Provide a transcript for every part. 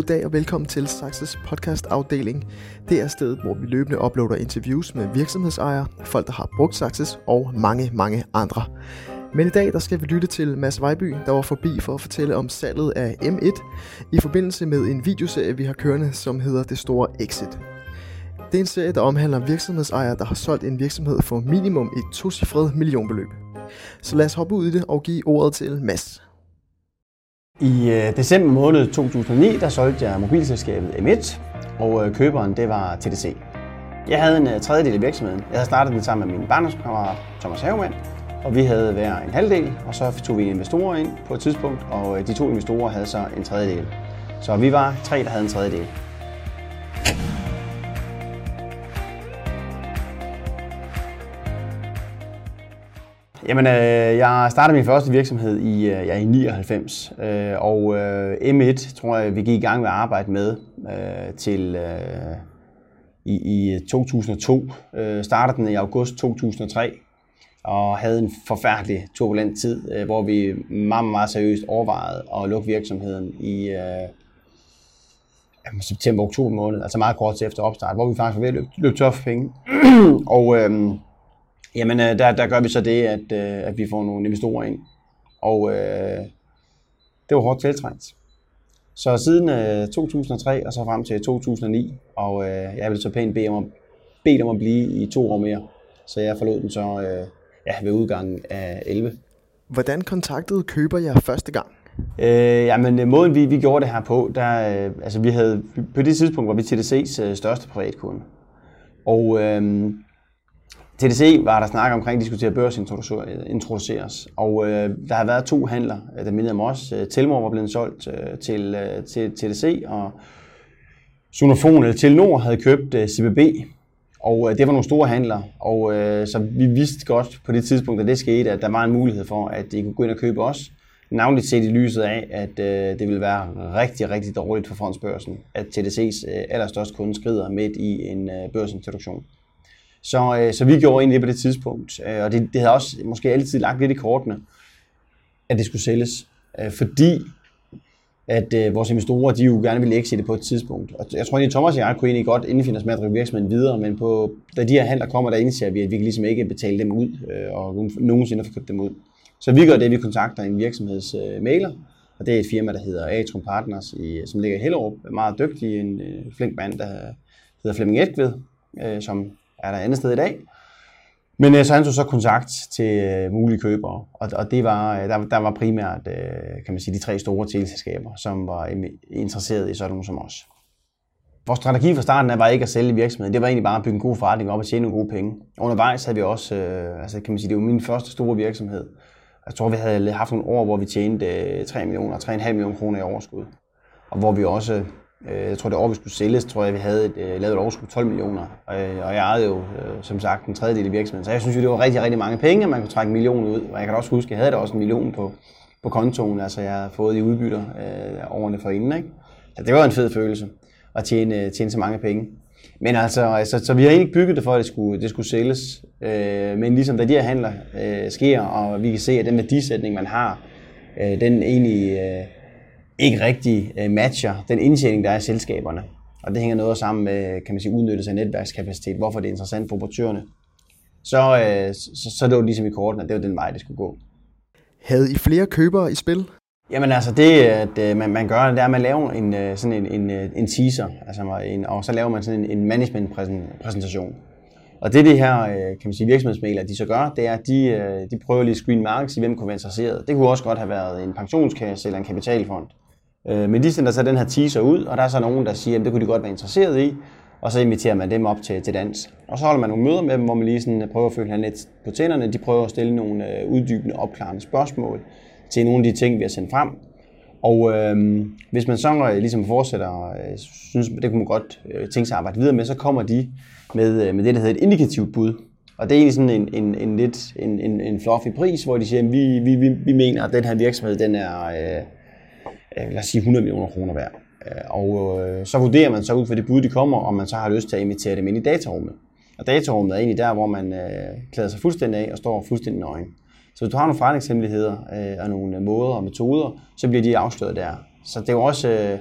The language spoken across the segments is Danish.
God dag og velkommen til Saxes podcast afdeling. Det er stedet, hvor vi løbende uploader interviews med virksomhedsejere, folk der har brugt Saxes og mange, mange andre. Men i dag der skal vi lytte til Mads Vejby, der var forbi for at fortælle om salget af M1 i forbindelse med en videoserie, vi har kørende, som hedder Det Store Exit. Det er en serie, der omhandler virksomhedsejere, der har solgt en virksomhed for minimum et tocifret millionbeløb. Så lad os hoppe ud i det og give ordet til Mads. I øh, december måned 2009, der solgte jeg mobilselskabet M1, og øh, køberen det var TDC. Jeg havde en øh, tredjedel af virksomheden. Jeg havde startet den sammen med min barndomskammerat Thomas Havemann, og vi havde hver en halvdel, og så tog vi investorer ind på et tidspunkt, og øh, de to investorer havde så en tredjedel. Så vi var tre, der havde en tredjedel. Jamen, øh, jeg startede min første virksomhed i, øh, ja, i 99, øh, og øh, M1 tror jeg, vi gik i gang med at arbejde med øh, til øh, i, i 2002. Øh, startede den i august 2003, og havde en forfærdelig turbulent tid, øh, hvor vi meget, meget seriøst overvejede at lukke virksomheden i øh, september-oktober måned, altså meget kort til efter opstart, hvor vi faktisk var ved at løbe, løbe tør for penge. og øh, Jamen, øh, der, der gør vi så det, at, øh, at vi får nogle investorer ind. Og øh, det var hårdt tiltrængt. Så siden øh, 2003 og så frem til 2009, og øh, jeg ville så pænt bede om, bede om at blive i to år mere. Så jeg forlod den så øh, ja, ved udgangen af 11. Hvordan kontaktede køber jer første gang? Øh, jamen, øh, måden vi, vi gjorde det her på, der, øh, altså vi havde, på det tidspunkt var vi TDC's øh, største privatkunde. Og øh, TDC var der snak omkring, at de skulle til at børsintroduceres, og øh, der har været to handler, øh, der mindede om os. Øh, Telmor var blevet solgt øh, til, øh, til TDC, og Sonofon eller Telenor havde købt øh, CBB, og øh, det var nogle store handler, og øh, så vi vidste godt på det tidspunkt, at det skete, at der var en mulighed for, at de kunne gå ind og købe os. Navnligt set i lyset af, at øh, det ville være rigtig, rigtig dårligt for fondsbørsen, at TDC's øh, allerstørste kunde skrider midt i en øh, børsintroduktion. Så, øh, så vi gjorde egentlig det på det tidspunkt. Øh, og det, det havde også måske altid lagt lidt i kortene, at det skulle sælges. Øh, fordi at øh, vores investorer, de jo gerne ville exite på et tidspunkt. Og jeg tror egentlig, Thomas og jeg kunne egentlig godt indfinde os med at drive virksomheden videre, men på, da de her handler kommer, der indser vi, at vi kan ligesom ikke betale dem ud, øh, og nogensinde få købt dem ud. Så vi gør det, at vi kontakter en virksomhedsmailer, øh, og det er et firma, der hedder Atrum Partners, i, som ligger i Hellerup. Meget dygtig, en øh, flink mand, der hedder Flemming Edgved, øh, som er der andet sted i dag. Men øh, så han tog så kontakt til øh, mulige købere, og, og det var, øh, der, der var primært øh, kan man sige, de tre store teleselskaber, som var interesseret i sådan nogle som os. Vores strategi fra starten af var ikke at sælge virksomheden, det var egentlig bare at bygge en god forretning op og tjene nogle gode penge. Undervejs havde vi også, øh, altså kan man sige, det var min første store virksomhed. Jeg tror, vi havde haft nogle år, hvor vi tjente øh, 3 millioner, 3,5 millioner kroner i overskud. Og hvor vi også Øh, jeg tror, det år, vi skulle sælges, tror jeg, vi havde et, øh, lavet et overskud på 12 millioner. Og, og jeg ejede jo, som sagt, en tredjedel i virksomheden. Så jeg synes jo, det var rigtig, rigtig mange penge, at man kunne trække en million ud. Og jeg kan også huske, at jeg havde da også en million på, på kontoen, altså jeg havde fået i udbytter øh, årene forinden. Ikke? Så det var en fed følelse at tjene, tjene så mange penge. Men altså, altså, så vi har egentlig bygget det for, at det skulle, det skulle sælges. Øh, men ligesom da de her handler øh, sker, og vi kan se, at den værdisætning, man har, øh, den egentlig... Øh, ikke rigtig øh, matcher den indtjening, der er i selskaberne. Og det hænger noget sammen med kan man sige, udnyttelse af netværkskapacitet, hvorfor det er interessant for operatørerne. Så, øh, så, så det var ligesom i korten, at det var den vej, det skulle gå. Havde I flere købere i spil? Jamen altså det, at øh, man, man gør, det er, at man laver en, sådan en, en, en teaser, altså en, og så laver man sådan en, en management-præsentation. Og det, det her kan man sige, virksomhedsmailer, de så gør, det er, at de, de prøver lige at screen markets i, hvem kunne være interesseret. Det kunne også godt have været en pensionskasse eller en kapitalfond. Øh, men de sender så den her teaser ud, og der er så nogen, der siger, at det kunne de godt være interesseret i, og så inviterer man dem op til, til dans. Og så holder man nogle møder med dem, hvor man lige sådan prøver at følge hinanden lidt på tænderne. De prøver at stille nogle øh, uddybende, opklarende spørgsmål til nogle af de ting, vi har sendt frem. Og øh, hvis man så øh, ligesom fortsætter, øh, synes, det kunne man godt øh, tænke sig at arbejde videre med, så kommer de med, øh, med det, der hedder et indikativt bud. Og det er egentlig sådan en, en, en lidt en, en, en fluffy pris, hvor de siger, at vi, vi, vi, vi mener, at den her virksomhed, den er... Øh, Øh, lad os sige 100 millioner kroner værd. Øh, og øh, så vurderer man så ud fra det bud, de kommer, om man så har lyst til at invitere dem ind i datarummet. Og datarummet er egentlig der, hvor man øh, klæder sig fuldstændig af og står fuldstændig nøgen. Så hvis du har nogle forretningshemmeligheder øh, og nogle øh, måder og metoder, så bliver de afsløret der. Så det er jo også, øh,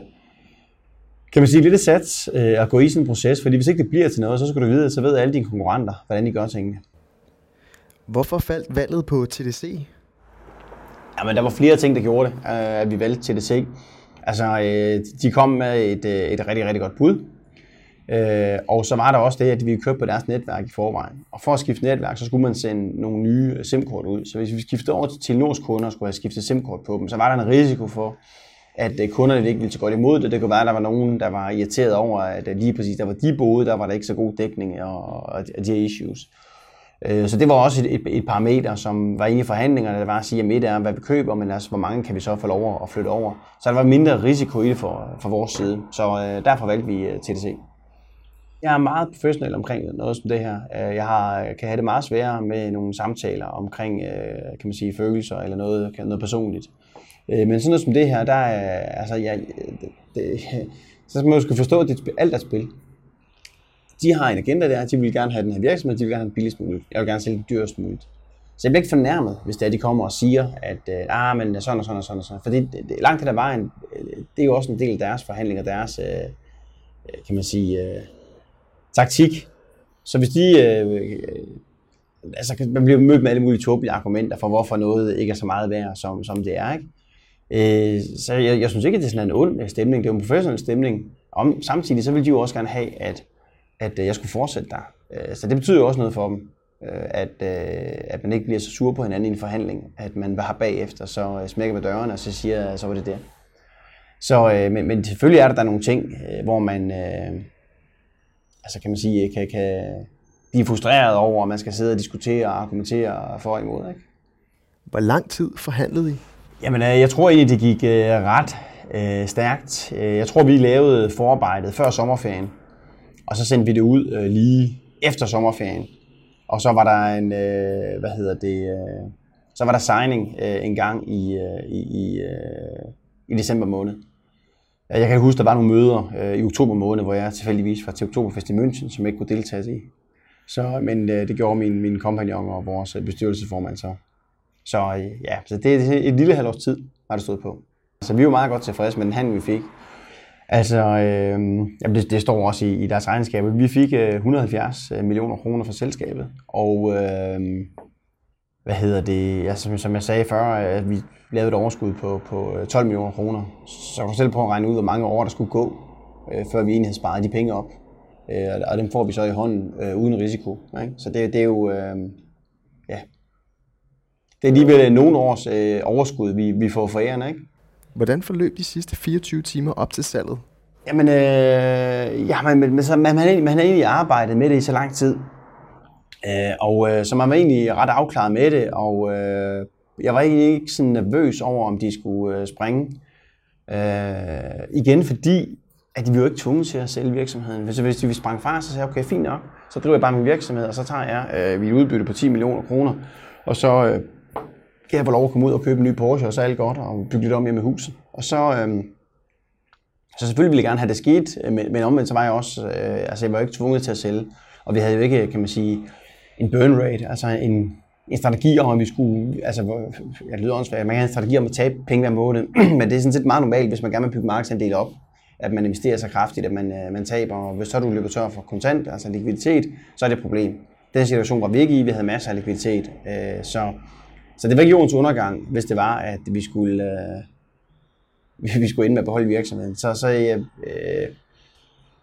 kan man sige, lidt et sats øh, at gå i sådan en proces, fordi hvis ikke det bliver til noget, så skal du vide, så ved alle dine konkurrenter, hvordan de gør tingene. Hvorfor faldt valget på TDC? Ja, men der var flere ting, der gjorde det, øh, at vi valgte TDC. Altså, øh, de kom med et, øh, et rigtig, rigtig godt bud. Og så var der også det, at vi købte på deres netværk i forvejen. Og for at skifte netværk, så skulle man sende nogle nye SIM-kort ud. Så hvis vi skiftede over til Telenors kunder og skulle have skiftet SIM-kort på dem, så var der en risiko for, at kunderne ikke ville så godt imod det. Det kunne være, at der var nogen, der var irriteret over, at lige præcis der var de boede, der var der ikke så god dækning og, og de her issues. Øh, så det var også et, et, et parameter, som var inde i forhandlingerne, der var at sige, at et er, hvad vi køber, men altså, hvor mange kan vi så få lov at flytte over. Så der var mindre risiko i det for, for vores side. Så øh, derfor valgte vi øh, TDC. Jeg er meget professionel omkring noget som det her. Øh, jeg har, kan have det meget sværere med nogle samtaler omkring øh, kan man sige, følelser eller noget, noget personligt. Men sådan noget som det her, der er, altså, jeg, det, det, så skal man jo forstå, at det, alt er spil. De har en agenda der, de vil gerne have den her virksomhed, de vil gerne have den billigst muligt. Jeg vil gerne sælge den dyrest muligt. Så jeg bliver ikke fornærmet, hvis det er, de kommer og siger, at øh, ah, men sådan og sådan og sådan og sådan. Fordi det, det, langt hen der vejen, øh, det er jo også en del af deres forhandlinger, deres, øh, øh, kan man sige, øh, taktik. Så hvis de, øh, øh altså man bliver mødt med alle mulige tåbelige argumenter for, hvorfor noget ikke er så meget værd, som, som det er, ikke? Øh, så jeg, jeg synes ikke, at det er sådan en ond stemning. Det er en professionel stemning. Om, samtidig så vil de jo også gerne have, at, at øh, jeg skulle fortsætte der. Øh, så det betyder jo også noget for dem, øh, at, øh, at man ikke bliver så sur på hinanden i en forhandling. At man har bagefter, så øh, smækker med dørene, og så siger, så var det det. Så, øh, men, men selvfølgelig er der, der nogle ting, øh, hvor man, øh, altså kan man sige, kan, kan blive frustreret over, at man skal sidde og diskutere og argumentere for og imod. Ikke? Hvor lang tid forhandlede I? Jamen, jeg tror egentlig, det gik øh, ret øh, stærkt. Jeg tror, vi lavede forarbejdet før sommerferien, og så sendte vi det ud øh, lige efter sommerferien. Og så var der en, øh, hvad hedder det, øh, så var der signing en gang i, i, i, i december måned. Jeg kan huske, der var nogle møder i oktober måned, hvor jeg tilfældigvis var til Oktoberfest i München, som jeg ikke kunne deltage i. Så, men det gjorde min, min kompagnon og vores bestyrelsesformand så. Så ja, så det er et lille halvårs tid, har det stået på. Så vi var meget godt tilfredse med den handel, vi fik. Altså, øh, jamen det, det står også i, i deres regnskab. Vi fik øh, 170 øh, millioner kroner fra selskabet, og øh, hvad hedder det, ja, som, som jeg sagde før, at vi lavede et overskud på, på øh, 12 millioner kroner. Så kan du selv prøve at regne ud, hvor mange år der skulle gå, øh, før vi egentlig havde sparet de penge op. Øh, og dem får vi så i hånden øh, uden risiko. Ikke? Så det, det er jo, øh, ja, det er alligevel nogle års øh, overskud, vi, vi får for æren, ikke? Hvordan forløb de sidste 24 timer op til salget? Jamen, øh, ja, man, man, man, man, man, man har egentlig arbejdet med det i så lang tid. Øh, og øh, så man var egentlig ret afklaret med det, og øh, jeg var egentlig ikke sådan nervøs over, om de skulle øh, springe. Øh, igen fordi, at vi var jo ikke tvunget til at sælge virksomheden. Hvis, hvis de sprang fra, så sagde jeg, okay, fint nok, så driver jeg bare min virksomhed, og så tager jeg øh, mit udbytte på 10 millioner kroner, og så øh, kan jeg få lov at komme ud og købe en ny Porsche, og så er alt godt, og bygge lidt om hjemme i huset. Og så, øh, så selvfølgelig ville jeg gerne have det sket, øh, men, men omvendt så var jeg også, øh, altså jeg var ikke tvunget til at sælge. Og vi havde jo ikke, kan man sige, en burn rate, altså en, en strategi om, at vi skulle, altså, jeg lyder åndssvagt, man kan have en strategi om at tabe penge hver måned, men det er sådan set meget normalt, hvis man gerne vil bygge markedsandel op, at man investerer så kraftigt, at man, øh, man taber, og hvis så du løber tør for kontant, altså likviditet, så er det et problem. Den situation var vi ikke i, vi havde masser af likviditet, øh, så så det var ikke jordens undergang, hvis det var, at vi skulle, øh, vi skulle ind med at beholde virksomheden. Så, så øh, øh,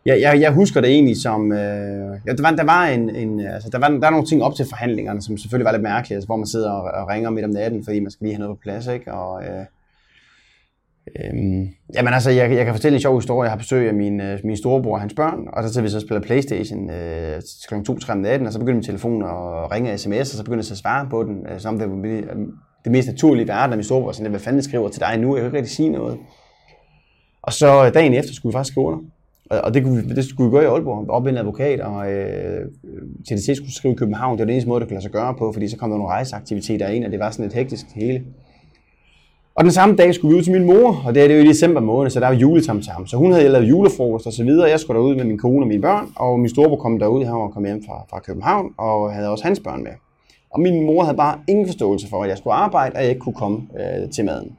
jeg, jeg, jeg husker det egentlig som, øh, ja, der var, der var en, en altså, der var, der er nogle ting op til forhandlingerne, som selvfølgelig var lidt mærkelige, altså, hvor man sidder og, og ringer midt om natten, fordi man skal lige have noget på plads, ikke? Og, øh, Øhm, jamen altså, jeg, jeg kan fortælle en sjov historie. Jeg har besøg af min, øh, min storebror og hans børn, og så sidder vi så spiller Playstation øh, kl. 2-3 om natten, og så begynder min telefon at ringe sms, og så begynder jeg at svare på den, øh, som det, øh, det mest naturlige i verden, af min storebror, sådan, hvad fanden skriver til dig nu, jeg kan ikke rigtig sige noget. Og så øh, dagen efter skulle vi faktisk skrive under. Og, og det, kunne vi, det skulle vi gøre i Aalborg, op en advokat, og øh, TDC skulle skrive i København. Det var den eneste måde, det kunne lade sig gøre på, fordi så kom der nogle rejseaktiviteter ind, og det var sådan lidt hektisk det hele. Og den samme dag skulle vi ud til min mor, og det er det jo i december måned, så der var juletamtam. Så hun havde lavet julefrokost og så videre. Jeg skulle derud med min kone og mine børn, og min storebror kom derud, han var kommet hjem fra, fra København, og havde også hans børn med. Og min mor havde bare ingen forståelse for, at jeg skulle arbejde, og jeg ikke kunne komme øh, til maden.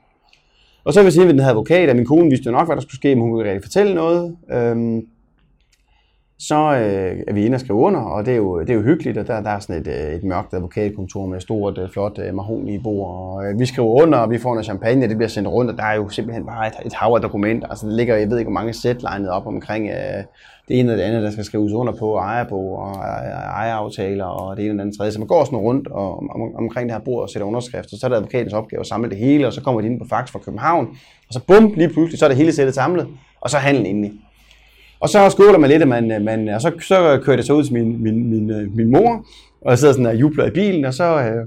Og så vil jeg sige, at den her advokat, at min kone vidste jo nok, hvad der skulle ske, men hun kunne ikke rigtig fortælle noget. Øhm, så øh, er vi inde og skrive under, og det er jo, det er jo hyggeligt, og der, der er sådan et, øh, et mørkt advokatkontor med et stort, øh, flot øh, mahogni bord, og øh, vi skriver under, og vi får noget champagne, det bliver sendt rundt, og der er jo simpelthen bare et, et hav af dokumenter, altså det ligger, jeg ved ikke, hvor mange sæt legnet op omkring øh, det ene og det andet, der skal skrives under på, ejerbog og ejeraftaler, og det ene og det andet tredje, så man går sådan rundt og, om, omkring det her bord og sætter underskrifter, så er det advokatens opgave at samle det hele, og så kommer de ind på fax fra København, og så bum, lige pludselig, så er det hele sættet samlet, og så handlen indeni. Og så skåler man lidt, og, man, øh, man, og så, så kører det så ud til min, min, min, øh, min mor, og jeg sidder sådan og jubler i bilen, og så øh,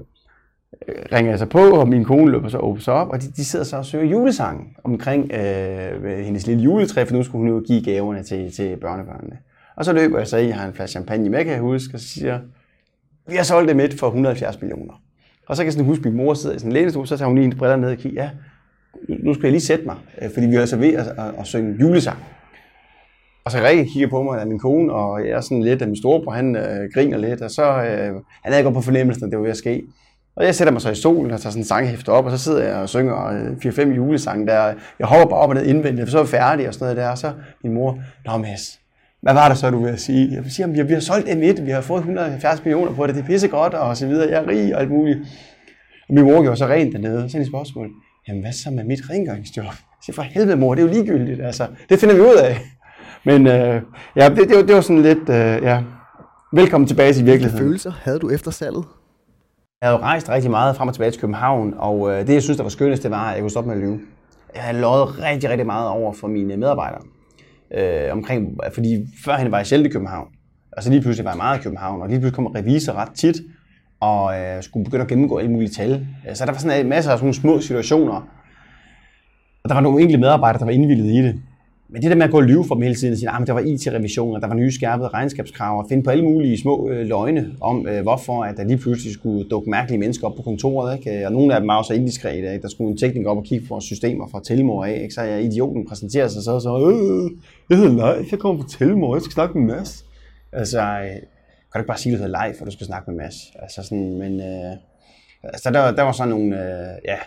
øh ringer jeg så på, og min kone løber så åbner så op, og de, de sidder så og søger julesangen omkring øh, hendes lille juletræ, for nu skulle hun jo give gaverne til, til børnebørnene. Og så løber jeg så i, jeg har en flaske champagne med, kan jeg huske, og så siger vi har solgt det midt for 170 millioner. Og så kan jeg sådan huske, at min mor sidder i sådan en lænestol, så tager hun lige en briller ned og kigger, ja, nu skal jeg lige sætte mig, fordi vi er så ved at, at, at synge julesang. Og så Rikke kigger på mig af min kone, og jeg er sådan lidt, af min storebror, han øh, griner lidt, og så, øh, han havde godt på fornemmelsen, at det var ved at ske. Og jeg sætter mig så i solen og tager sådan en sanghæfte op, og så sidder jeg og synger øh, 4-5 julesange der. Jeg hopper bare op og ned indvendigt, for så er jeg færdig og sådan noget der. Og så min mor, Nå Mads, hvad var det så, du vil sige? Jeg vil sige, at vi har solgt M1, vi har fået 170 millioner på det, det er pissegodt og så videre, jeg er rig og alt muligt. Og min mor gjorde så rent dernede, så er spørgsmål, jamen hvad så med mit rengøringsjob? Jeg siger, for helvede mor, det er jo ligegyldigt, altså. Det finder vi ud af. Men øh, ja, det, det, var, det var sådan lidt, øh, ja, velkommen tilbage til virkeligheden. Hvilke følelser havde du efter salget? Jeg havde jo rejst rigtig meget frem og tilbage til København, og øh, det, jeg synes, der var skønnest, det var, at jeg kunne stoppe med at lyve. Jeg havde løjet rigtig, rigtig meget over for mine medarbejdere. Øh, omkring, fordi førhen var jeg sjældent i København. Og så lige pludselig var jeg meget i København, og lige pludselig kom revisor ret tit, og øh, skulle begynde at gennemgå alle mulige tal. Så der var sådan en masse af sådan nogle små situationer. Og der var nogle enkelte medarbejdere, der var indvildet i det. Men det der med at gå og lyve for dem hele tiden og sige, at ah, der var IT-revisioner, der var nye skærpede regnskabskrav, og finde på alle mulige små øh, løgne om, øh, hvorfor at der lige pludselig skulle dukke mærkelige mennesker op på kontoret. Ikke? Og nogle af dem var også indiskrete. Ikke? Der skulle en tekniker op og kigge på systemer fra Telmor af. Ikke? Så jeg idioten præsenterer sig så og så, øh, jeg hedder Leif, jeg kommer fra Telmor, jeg skal snakke med Mads. Altså, øh, kan du ikke bare sige, at du hedder Leif, og du skal snakke med Mads? Altså sådan, men øh, altså, der, der var sådan nogle, øh, ja,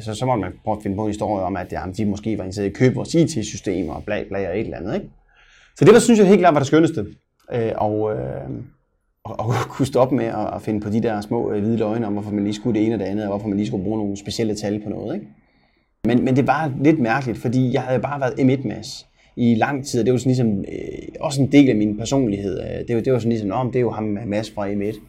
så, så må man prøve at finde på historier om, at jamen, de måske var interesseret i at købe vores IT-systemer og bla bla og et eller andet. Ikke? Så det der synes jeg helt klart var det skønneste. Øh, og, øh, og, og kunne stoppe med at, at finde på de der små øh, hvide løgne om, hvorfor man lige skulle det ene og det andet, og hvorfor man lige skulle bruge nogle specielle tal på noget. Ikke? Men, men det var lidt mærkeligt, fordi jeg havde bare været M1-mass i lang tid, og det var sådan ligesom, øh, også en del af min personlighed. Øh, det, var, det var sådan ligesom, om det er jo ham Mads fra M1.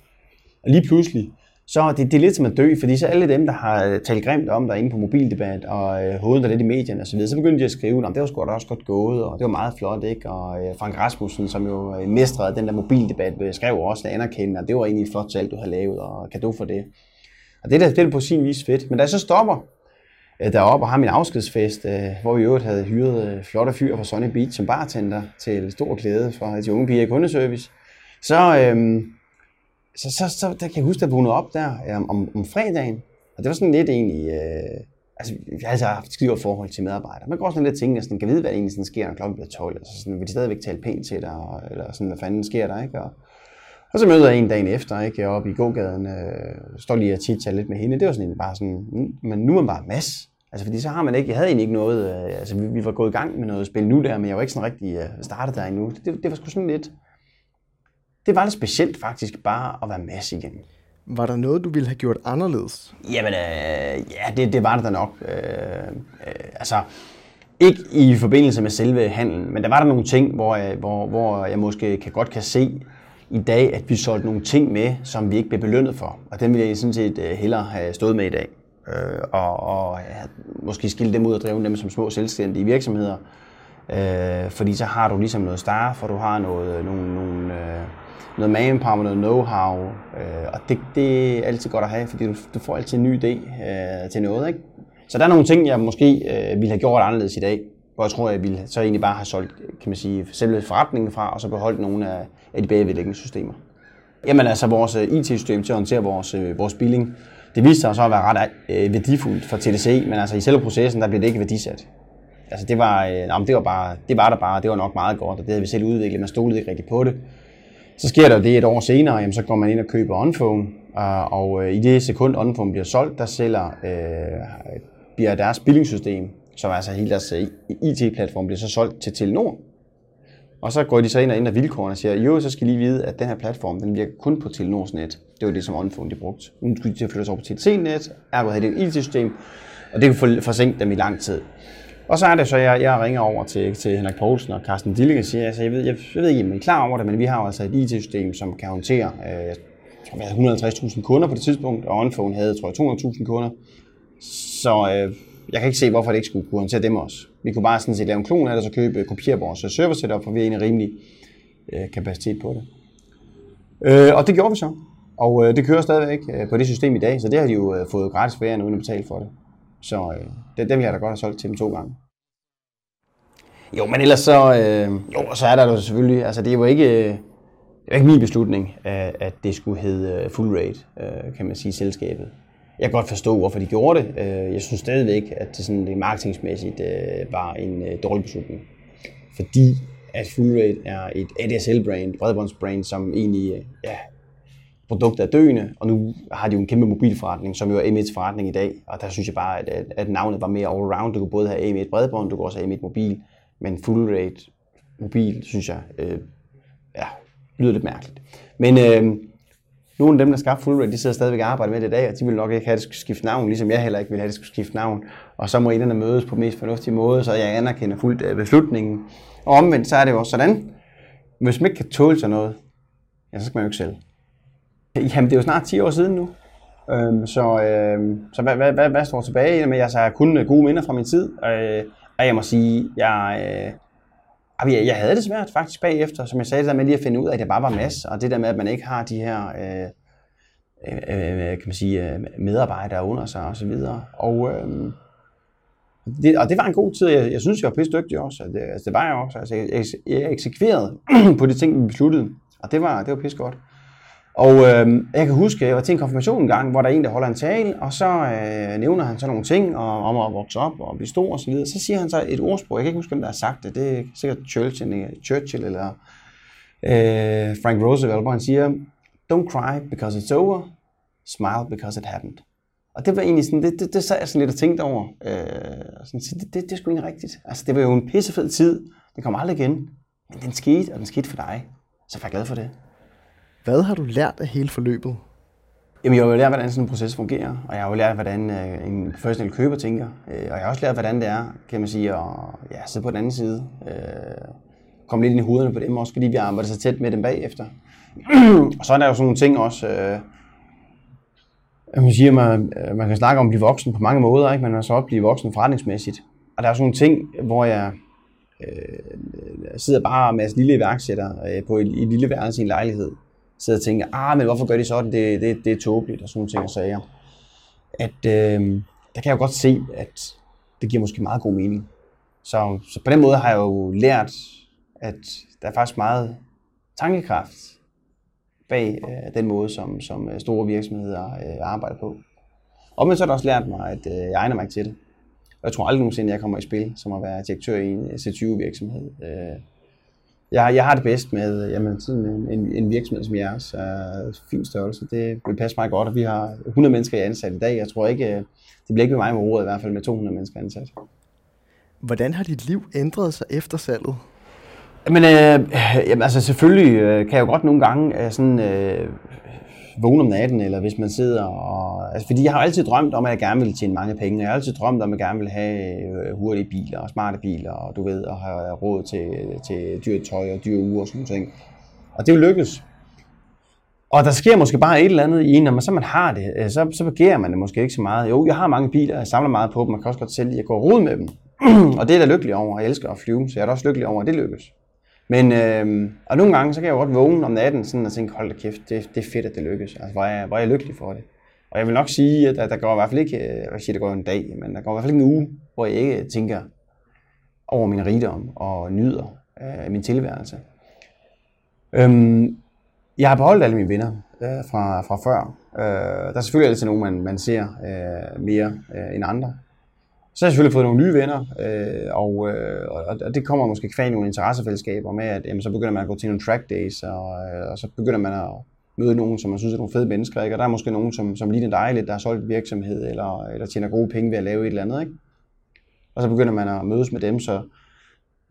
Og lige pludselig, så det, det er lidt som at dø, fordi så alle dem, der har øh, talt grimt om der inde på mobildebat og øh, hovedet der lidt i medierne osv., så, så begyndte de at skrive, at det var sgu da også godt gået, og det var meget flot, ikke? Og øh, Frank Rasmussen, som jo øh, mestrede den der mobildebat, øh, skrev også at anerkende, at det var egentlig et flot salg, du havde lavet, og kan du for det. Og det, der, det er på sin vis fedt. Men da jeg så stopper øh, deroppe og har min afskedsfest, øh, hvor vi jo havde hyret øh, flotte fyre fra Sunny Beach som bartender til stor glæde for de unge piger i kundeservice, så... Øh, så, så, så der kan jeg huske, at jeg vågnede op der om, om, om fredagen, og det var sådan lidt egentlig, øh, altså jeg har altså haft skidt forhold til medarbejdere. Man går sådan lidt og tænker, sådan, kan vide, hvad egentlig sådan sker, når klokken bliver 12, altså sådan, vil de stadigvæk tale pænt til dig, eller sådan, hvad fanden sker der, ikke? Og, og så møder jeg en dagen efter, ikke, jeg oppe i gågaden, øh, står lige og tit lidt med hende. Det var sådan bare sådan, mm, men nu er man bare mas. Altså, fordi så har man ikke, jeg havde egentlig ikke noget, øh, altså vi, vi, var gået i gang med noget spil nu der, men jeg var ikke sådan rigtig øh, startet der endnu. Det, det var sgu sådan lidt, det var lidt specielt faktisk bare at være med igen. Var der noget, du ville have gjort anderledes? Jamen, øh, ja, det, det var det da nok. Øh, øh, altså, ikke i forbindelse med selve handlen, men der var der nogle ting, hvor jeg, hvor, hvor jeg måske kan godt kan se i dag, at vi solgte nogle ting med, som vi ikke blev belønnet for. Og dem ville jeg sådan set øh, hellere have stået med i dag. Øh, og, og ja, måske skille dem ud og drive dem som små selvstændige virksomheder. Øh, fordi så har du ligesom noget staff, og du har noget, nogle, nogle, øh, noget manpower, noget know-how, øh, og det, det er altid godt at have, fordi du, du får altid en ny idé øh, til noget. Ikke? Så der er nogle ting, jeg måske øh, ville have gjort anderledes i dag, hvor jeg tror, jeg ville så egentlig bare have solgt kan man sige, selve forretningen fra, og så beholdt nogle af, af de bagvedliggende systemer. Jamen altså, vores øh, IT-system til at håndtere vores, øh, vores billing, det viste sig så at være ret øh, værdifuldt for TDC, men altså i selve processen, der blev det ikke værdisat. Altså det var, øh, jamen, det var, bare, det var der bare, det var nok meget godt, og det havde vi selv udviklet, man stolede ikke rigtig på det. Så sker der det et år senere, jamen, så går man ind og køber OnPhone, øh, og, og i det sekund OnPhone bliver solgt, der sælger øh, bliver deres billingssystem, som altså hele deres øh, IT-platform, bliver så solgt til Telenor. Og så går de så ind og ændrer vilkårene og siger, jo, så skal I lige vide, at den her platform, den virker kun på Telenors net. Det var det, som OnPhone de brugte. Nu skulle de til at flytte sig over på TDC-net, ergo havde det IT-system, og det kunne forsinke dem i lang tid. Og så er det så, jeg, jeg ringer over til, til Henrik Poulsen og Carsten Dilling og siger, altså, jeg, ved, jeg, jeg ved ikke, om I er klar over det, men vi har altså et IT-system, som kan håndtere øh, 150.000 kunder på det tidspunkt, og OnPhone havde, tror jeg, 200.000 kunder. Så øh, jeg kan ikke se, hvorfor det ikke skulle kunne håndtere dem også. Vi kunne bare sådan set lave en klon af det, og så købe, kopiere vores øh, server setup, for vi har en rimelig øh, kapacitet på det. Øh, og det gjorde vi så. Og øh, det kører stadigvæk øh, på det system i dag, så det har de jo øh, fået gratis for uden at betale for det. Så øh, det, det vil jeg da godt have solgt til dem to gange. Jo, men ellers så, øh, jo, så er der jo selvfølgelig, altså det er jo ikke, øh, det er ikke min beslutning, at det skulle hedde øh, full rate, øh, kan man sige, selskabet. Jeg kan godt forstå, hvorfor de gjorde det. Jeg synes stadigvæk, at det, sådan, det marketingsmæssigt var en dårlig beslutning. Fordi at full rate er et ADSL-brand, bredbåndsbrand, som egentlig ja, produkt er døende, og nu har de jo en kæmpe mobilforretning, som jo er M1's forretning i dag, og der synes jeg bare, at, at navnet var mere all-round. Du kunne både have M1 bredbånd, du kunne også have M1 mobil, men full rate mobil, synes jeg, øh, ja, lyder lidt mærkeligt. Men øh, nogle af dem, der skabte full rate, de sidder stadigvæk og arbejder med det i dag, og de vil nok ikke have, at det skulle skifte navn, ligesom jeg heller ikke vil have, at det skulle skifte navn. Og så må enderne mødes på mest fornuftige måde, så jeg anerkender fuldt øh, beslutningen. Og omvendt, så er det jo også sådan, hvis man ikke kan tåle sig noget, ja, så skal man jo ikke sælge. Jamen, det er jo snart 10 år siden nu. Øhm, så øh, så hvad, hvad, hvad, hvad står tilbage? Jamen, jeg har kun øh, gode minder fra min tid. Øh, og jeg må sige, jeg, øh, jeg, jeg havde det svært faktisk bagefter, som jeg sagde, det der med lige at finde ud af, at det bare var mass, og det der med, at man ikke har de her øh, øh, øh kan man sige, øh, medarbejdere under sig og så videre. Og, øh, det, og det var en god tid. Jeg, jeg synes, jeg var pisse dygtig også. Det, altså, det var jeg også. Altså, jeg, jeg eksekverede på de ting, vi besluttede. Og det var, det var pisse godt. Og øh, jeg kan huske, jeg var til en konfirmation en gang, hvor der er en, der holder en tale, og så øh, nævner han så nogle ting og, om at vokse op og blive stor osv. Så, så siger han så et ordsprog, jeg kan ikke huske, hvem der har sagt det, det er sikkert Churchill, øh, Churchill eller øh, Frank Roosevelt, hvor han siger, Don't cry because it's over, smile because it happened. Og det var egentlig sådan, det, det, det sad jeg sådan lidt og tænkte over. Øh, sådan, det, det, det er sgu ikke rigtigt. Altså, det var jo en pissefed tid. Det kommer aldrig igen. Men den skete, og den skete for dig. Så jeg glad for det. Hvad har du lært af hele forløbet? Jamen, jeg har jo lært, hvordan sådan en proces fungerer, og jeg har jo lært, hvordan øh, en professionel køber tænker. Øh, og jeg har også lært, hvordan det er, kan man sige, at ja, sidde på den anden side. Øh, komme lidt ind i hovederne på dem, også fordi vi arbejder så tæt med dem bagefter. og så er der jo sådan nogle ting også, øh, man siger, man, øh, man kan snakke om at blive voksen på mange måder, ikke? men man så også blive voksen forretningsmæssigt. Og der er sådan nogle ting, hvor jeg øh, sidder bare med en lille iværksætter øh, på et, et lille værelse i en lejlighed, sidder og tænker, ah, men hvorfor gør de sådan? Det, det, det er tåbeligt, og sådan nogle ting og sager. At, øh, der kan jeg jo godt se, at det giver måske meget god mening. Så, så på den måde har jeg jo lært, at der er faktisk meget tankekraft bag øh, den måde, som, som øh, store virksomheder øh, arbejder på. Og men så har det også lært mig, at øh, jeg egner mig til det. Og jeg tror aldrig nogensinde, jeg kommer i spil som at være direktør i en C20-virksomhed. Øh, jeg, jeg har det bedst med jamen, sådan en, en, en virksomhed som jeres er fin størrelse. Det vil passe mig godt, og vi har 100 mennesker i ansat i dag. Jeg tror ikke, det bliver ikke med mig med ordet, i hvert fald med 200 mennesker ansat. Hvordan har dit liv ændret sig efter salget? Jamen, øh, jamen altså selvfølgelig øh, kan jeg jo godt nogle gange øh, sådan, øh, vågne om natten, eller hvis man sidder og... Altså, fordi jeg har altid drømt om, at jeg gerne ville tjene mange penge. Jeg har altid drømt om, at jeg gerne vil have øh, hurtige biler og smarte biler, og du ved, og have råd til, til dyrt tøj og dyre uger og sådan ting. Og det er jo lykkedes. Og der sker måske bare et eller andet i en, når man så man har det, øh, så, så begærer man det måske ikke så meget. Jo, jeg har mange biler, jeg samler meget på dem, man kan også godt sælge, jeg går rod med dem. og det er jeg da lykkelig over, jeg elsker at flyve, så jeg er da også lykkelig over, at det lykkes. Men, øh, og nogle gange, så kan jeg jo godt vågne om natten sådan og tænke, hold da kæft, det, det er fedt, at det lykkes. Altså, hvor er, jeg, hvor er jeg lykkelig for det. Og jeg vil nok sige, at der går i hvert fald ikke, øh, jeg siger, der går en dag, men der går i hvert fald ikke en uge, hvor jeg ikke tænker over min rigdom og nyder øh, min tilværelse. Øhm, jeg har beholdt alle mine venner øh, fra, fra før. Øh, der er selvfølgelig altid nogen, man, man ser øh, mere øh, end andre. Så har jeg selvfølgelig fået nogle nye venner, øh, og, øh, og det kommer måske kvæg nogle interessefællesskaber med, at jamen, så begynder man at gå til nogle track days, og, øh, og så begynder man at møde nogen, som man synes er nogle fede mennesker, ikke? og der er måske nogen, som, som ligner dig lidt, der har solgt virksomhed, eller, eller tjener gode penge ved at lave et eller andet. Ikke? Og så begynder man at mødes med dem, så,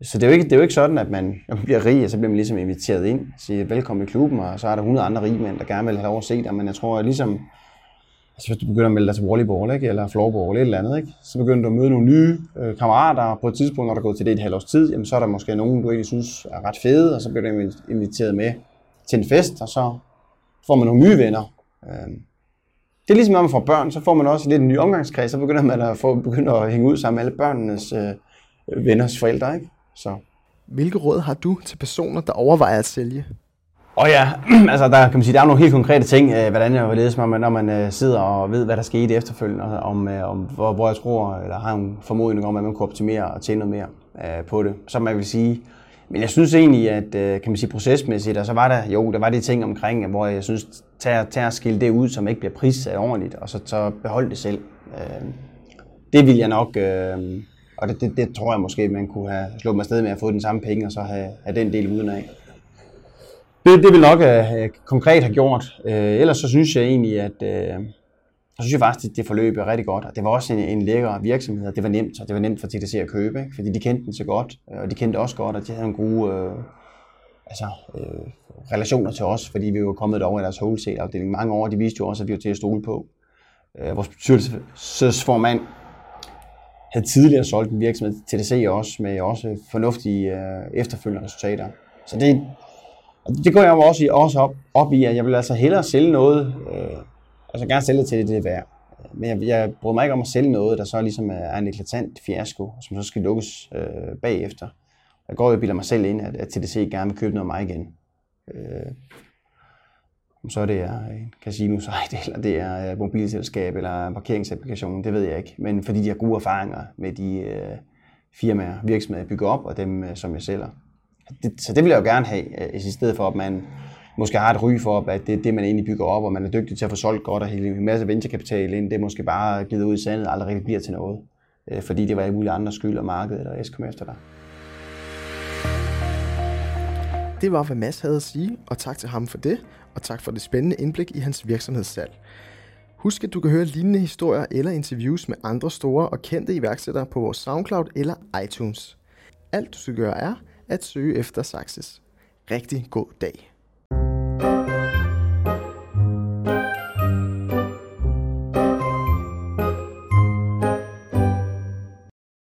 så det er, jo ikke, det er jo ikke sådan, at man, når man bliver rig, og så bliver man ligesom inviteret ind, siger velkommen i klubben, og så er der 100 andre rige mænd, der gerne vil have lov at se dig, men jeg tror, at ligesom, altså hvis du begynder at melde dig til volleyball, ikke? eller floorball, eller et eller andet, ikke? så begynder du at møde nogle nye øh, kammerater på et tidspunkt, når der er gået til det et halvt års tid, jamen, så er der måske nogen, du egentlig synes er ret fede, og så bliver du inviteret med til en fest, og så får man nogle nye venner. Øh, det er ligesom, når man får børn, så får man også lidt en ny omgangskreds, så begynder man at, få, begynder at hænge ud sammen med alle børnenes øh, venners forældre. Ikke? Så. Hvilke råd har du til personer, der overvejer at sælge? Og ja, altså der kan man sige, der er nogle helt konkrete ting, øh, hvordan jeg vil lede, når man, når man øh, sidder og ved, hvad der skete efterfølgende, om, øh, om hvor, hvor jeg tror, eller har en formodning om, at man kunne optimere og tjene noget mere øh, på det. Så man vil sige, men jeg synes egentlig, at øh, kan man sige, procesmæssigt, og så var der, jo, der var de ting omkring, hvor jeg synes, tager, tager at skille det ud, som ikke bliver prissat ordentligt, og så, så beholde det selv. Øh, det vil jeg nok, øh, og det, det, det, tror jeg måske, man kunne have slået mig afsted med at få den samme penge, og så have, have den del uden af. Det, det vil nok øh, konkret have gjort. Øh, ellers så synes jeg egentlig, at øh, så synes jeg faktisk, at det forløb er rigtig godt. Og det var også en, en lækker virksomhed, og det var nemt, og det var nemt for TDC at købe, ikke? fordi de kendte den så godt, øh, og de kendte også godt, og de havde en gode øh, altså, øh, relationer til os, fordi vi var kommet over i deres wholesale-afdeling mange år. og De viste jo også, at vi var til at stole på. Øh, vores bestyrelsesformand havde tidligere solgt en virksomhed til TDC også, med også fornuftige øh, efterfølgende resultater. Så det, og det går jeg også, i, også op, op i, at jeg vil altså hellere sælge noget, øh, altså gerne sælge det til det, det er værd. Men jeg, jeg bryder mig ikke om at sælge noget, der så ligesom er en eklatant fiasko, som så skal lukkes øh, bagefter. Jeg går og bilder mig selv ind, at, at TDC gerne vil købe noget af mig igen. Øh, om så det er en casino-site, eller det er et mobilselskab, eller en parkeringsapplikation, det ved jeg ikke. Men fordi de har gode erfaringer med de øh, firmaer, virksomheder, jeg bygger op, og dem, øh, som jeg sælger. Det, så det vil jeg jo gerne have, øh, i stedet for at man måske har et ry for, at det er det, man egentlig bygger op, og man er dygtig til at få solgt godt og hele en masse venturekapital ind, det er måske bare givet ud i sandet og aldrig rigtig bliver til noget. Øh, fordi det var alle mulige andre skyld, og markedet eller S kom efter dig. Det var, hvad Mads havde at sige, og tak til ham for det, og tak for det spændende indblik i hans virksomhedssalg. Husk, at du kan høre lignende historier eller interviews med andre store og kendte iværksættere på vores SoundCloud eller iTunes. Alt du skal gøre er at søge efter Saxes. Rigtig god dag.